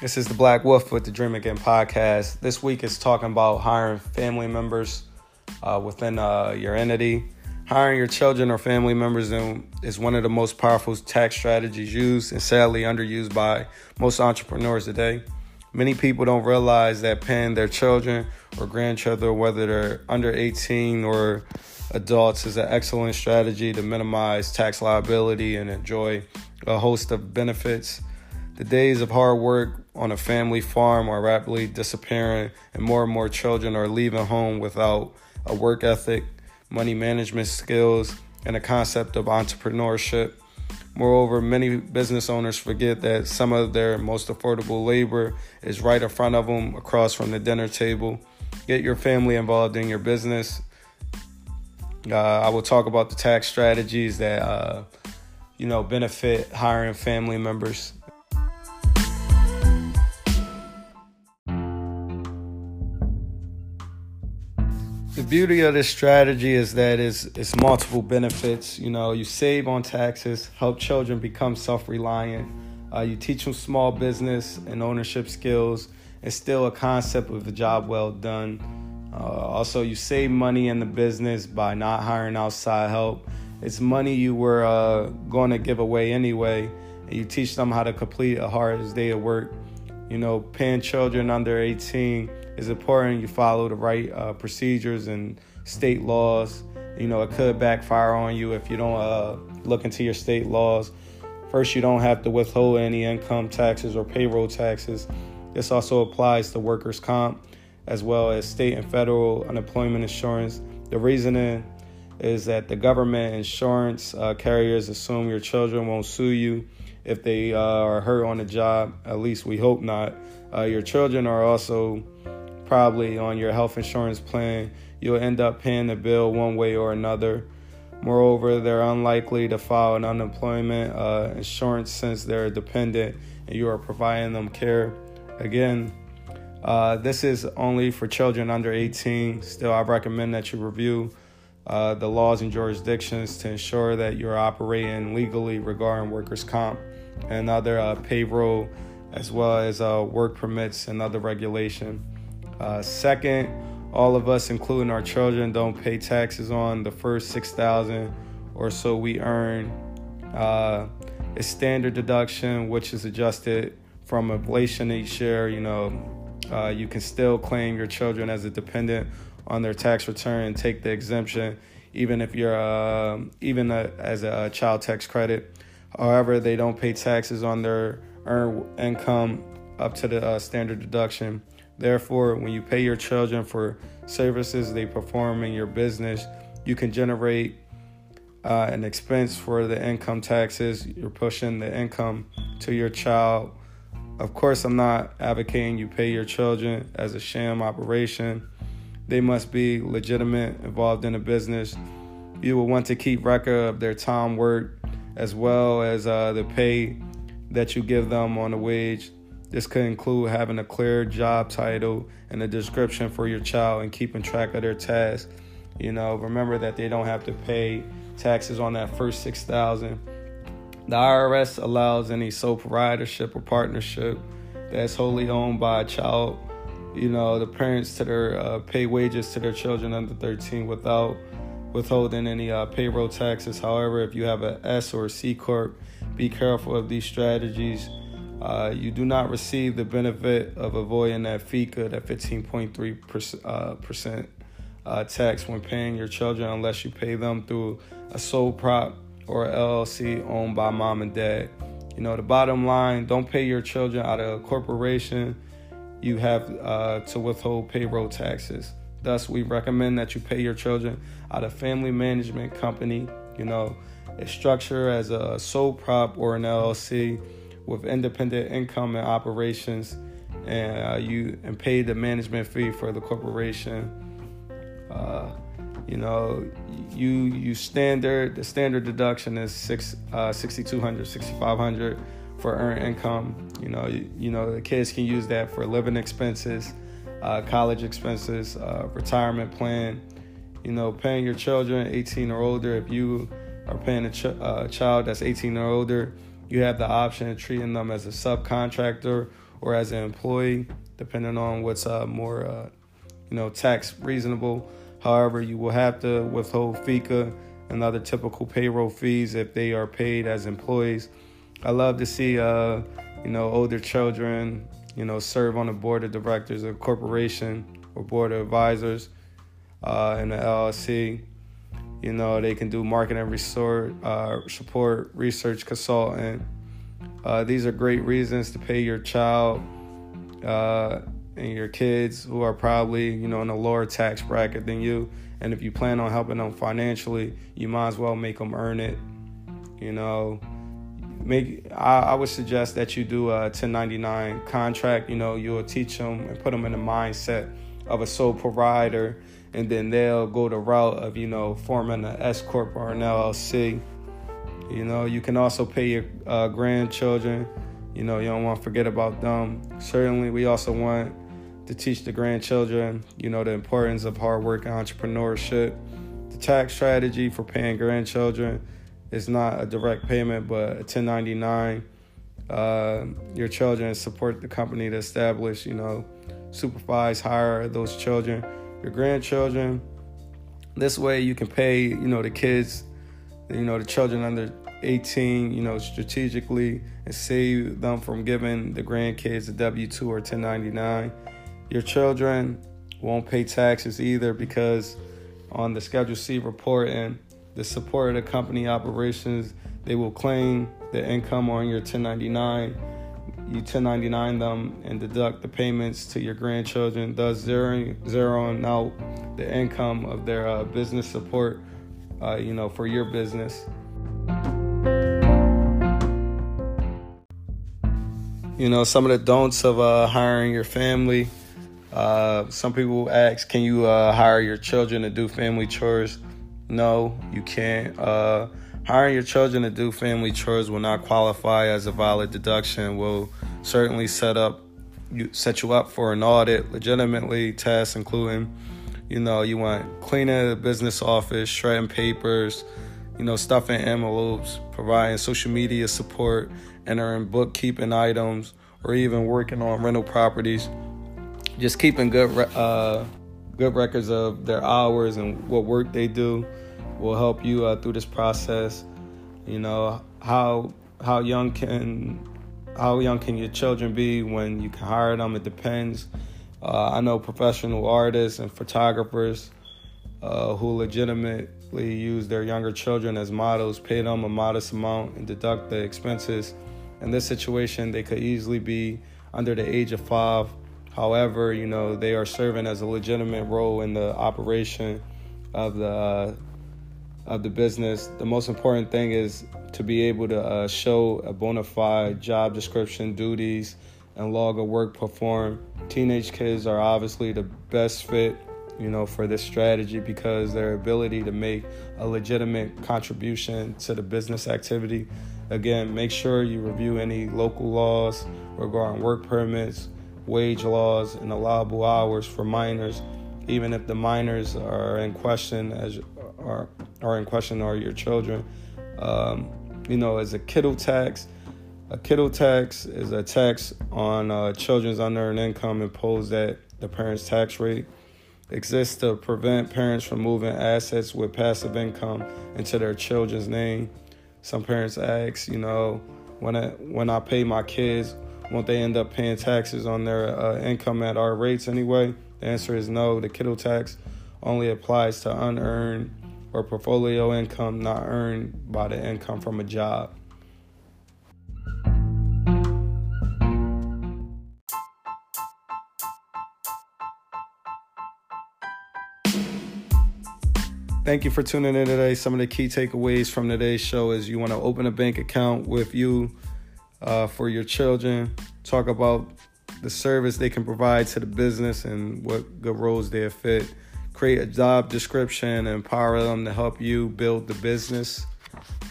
This is the Black Wolf with the Dream Again podcast. This week is talking about hiring family members uh, within uh, your entity. Hiring your children or family members is one of the most powerful tax strategies used and sadly underused by most entrepreneurs today. Many people don't realize that paying their children or grandchildren, whether they're under 18 or adults, is an excellent strategy to minimize tax liability and enjoy a host of benefits. The days of hard work on a family farm are rapidly disappearing, and more and more children are leaving home without a work ethic money management skills, and a concept of entrepreneurship. Moreover, many business owners forget that some of their most affordable labor is right in front of them across from the dinner table. Get your family involved in your business. Uh, I will talk about the tax strategies that uh, you know benefit hiring family members beauty of this strategy is that it's, it's multiple benefits. You know, you save on taxes, help children become self reliant, uh, you teach them small business and ownership skills, instill a concept of a job well done. Uh, also, you save money in the business by not hiring outside help. It's money you were uh, going to give away anyway, and you teach them how to complete a hard day of work. You know, paying children under 18 is important you follow the right uh, procedures and state laws. You know, it could backfire on you if you don't uh, look into your state laws. First, you don't have to withhold any income taxes or payroll taxes. This also applies to workers' comp as well as state and federal unemployment insurance. The reasoning is that the government insurance uh, carriers assume your children won't sue you if they uh, are hurt on the job. At least we hope not. Uh, your children are also probably on your health insurance plan, you'll end up paying the bill one way or another. Moreover, they're unlikely to file an unemployment uh, insurance since they're dependent and you are providing them care. Again, uh, this is only for children under 18. Still, I recommend that you review uh, the laws and jurisdictions to ensure that you're operating legally regarding workers' comp and other uh, payroll, as well as uh, work permits and other regulation. Uh, second, all of us, including our children, don't pay taxes on the first six thousand or so we earn. Uh, it's standard deduction, which is adjusted from inflation each year. You know, uh, you can still claim your children as a dependent on their tax return and take the exemption, even if you're uh, even a, as a child tax credit. However, they don't pay taxes on their earned income up to the uh, standard deduction. Therefore, when you pay your children for services they perform in your business, you can generate uh, an expense for the income taxes. You're pushing the income to your child. Of course, I'm not advocating you pay your children as a sham operation. They must be legitimate, involved in a business. You will want to keep record of their time worked as well as uh, the pay that you give them on the wage this could include having a clear job title and a description for your child and keeping track of their tasks. You know, remember that they don't have to pay taxes on that first 6000 The IRS allows any sole proprietorship or partnership that's wholly owned by a child, you know, the parents to their uh, pay wages to their children under 13 without withholding any uh, payroll taxes. However, if you have a S or a C corp, be careful of these strategies uh, you do not receive the benefit of avoiding that FICA, that 15.3% uh, percent, uh, tax when paying your children unless you pay them through a sole prop or LLC owned by mom and dad. You know, the bottom line don't pay your children out of a corporation. You have uh, to withhold payroll taxes. Thus, we recommend that you pay your children out of family management company. You know, a structure as a sole prop or an LLC with independent income and operations, and uh, you and pay the management fee for the corporation. Uh, you know, you you standard the standard deduction is six uh, 6200 6500 for earned income. You know, you, you, know the kids can use that for living expenses, uh, college expenses, uh, retirement plan. You know, paying your children 18 or older. If you are paying a ch- uh, child that's 18 or older, you have the option of treating them as a subcontractor or as an employee, depending on what's uh, more, uh, you know, tax reasonable. However, you will have to withhold FICA and other typical payroll fees if they are paid as employees. I love to see, uh, you know, older children, you know, serve on the board of directors of corporation or board of advisors uh, in the LLC. You know, they can do marketing resort, uh, support, research consultant. Uh, these are great reasons to pay your child uh, and your kids who are probably, you know, in a lower tax bracket than you. And if you plan on helping them financially, you might as well make them earn it. You know, make I, I would suggest that you do a 1099 contract. You know, you'll teach them and put them in the mindset of a sole provider, and then they'll go the route of you know forming an S corp or an LLC. You know, you can also pay your uh, grandchildren. You know, you don't want to forget about them. Certainly, we also want to teach the grandchildren, you know, the importance of hard work and entrepreneurship. The tax strategy for paying grandchildren is not a direct payment, but a 1099. Uh, your children support the company to establish, you know, supervise, hire those children. Your grandchildren, this way you can pay, you know, the kids, you know, the children under 18, you know, strategically and save them from giving the grandkids a W 2 or 1099. Your children won't pay taxes either because on the Schedule C report and the support of the company operations, they will claim the income on your 1099. You 1099 them and deduct the payments to your grandchildren, thus zeroing, zeroing out the income of their uh, business support, uh, you know, for your business. You know, some of the don'ts of uh, hiring your family. Uh, some people ask, can you uh, hire your children to do family chores? No, you can't. Uh, hiring your children to do family chores will not qualify as a valid deduction. Will certainly set up you set you up for an audit, legitimately tests including, you know, you want cleaning the business office, shredding papers, you know, stuffing envelopes, providing social media support, entering bookkeeping items, or even working on rental properties. Just keeping good uh, good records of their hours and what work they do will help you uh, through this process. You know how how young can how young can your children be when you can hire them? It depends. Uh, I know professional artists and photographers uh, who legitimately use their younger children as models, pay them a modest amount, and deduct the expenses. In this situation, they could easily be under the age of five However, you know, they are serving as a legitimate role in the operation of the uh, of the business. The most important thing is to be able to uh, show a bona fide job description, duties, and log of work performed. Teenage kids are obviously the best fit, you know, for this strategy because their ability to make a legitimate contribution to the business activity. Again, make sure you review any local laws regarding work permits, wage laws and allowable hours for minors, even if the minors are in question as are are in question are your children. Um, you know, as a kiddie tax, a kiddie tax is a tax on uh, children's unearned income imposed at the parent's tax rate. Exists to prevent parents from moving assets with passive income into their children's name. Some parents ask, you know, when I when I pay my kids, won't they end up paying taxes on their uh, income at our rates anyway? The answer is no. The kiddie tax only applies to unearned or portfolio income not earned by the income from a job. Thank you for tuning in today. Some of the key takeaways from today's show is you want to open a bank account with you uh, for your children. Talk about the service they can provide to the business and what good roles they fit. Create a job description and empower them to help you build the business.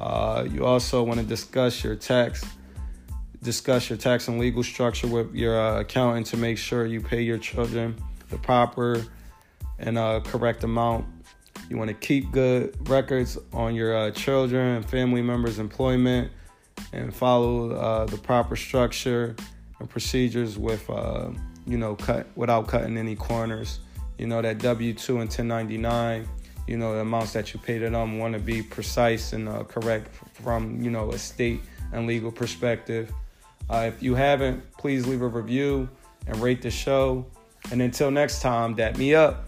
Uh, you also want to discuss your tax, discuss your tax and legal structure with your uh, accountant to make sure you pay your children the proper and uh, correct amount. You want to keep good records on your uh, children and family members' employment and follow uh, the proper structure and procedures with, uh, you know, cut without cutting any corners. You know, that W 2 and 1099, you know, the amounts that you pay to them want to be precise and uh, correct from, you know, a state and legal perspective. Uh, if you haven't, please leave a review and rate the show. And until next time, dat me up.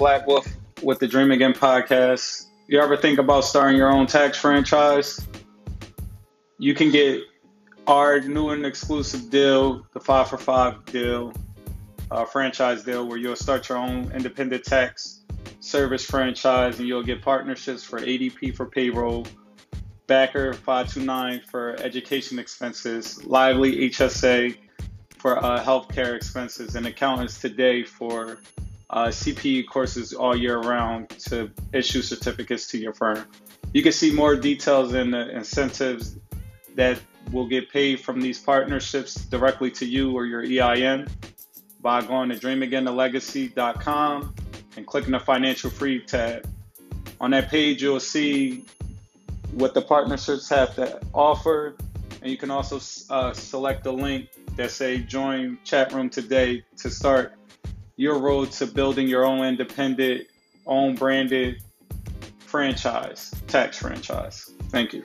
Black Wolf with the Dream Again podcast. You ever think about starting your own tax franchise? You can get our new and exclusive deal, the five for five deal, uh, franchise deal, where you'll start your own independent tax service franchise and you'll get partnerships for ADP for payroll, Backer 529 for education expenses, Lively HSA for uh, healthcare expenses, and Accountants Today for uh, CPE courses all year round to issue certificates to your firm. You can see more details and the incentives that will get paid from these partnerships directly to you or your EIN by going to dreamagainthelegacy.com and clicking the financial free tab. On that page, you'll see what the partnerships have to offer, and you can also uh, select the link that say join chat room today to start your road to building your own independent, own branded franchise, tax franchise. Thank you.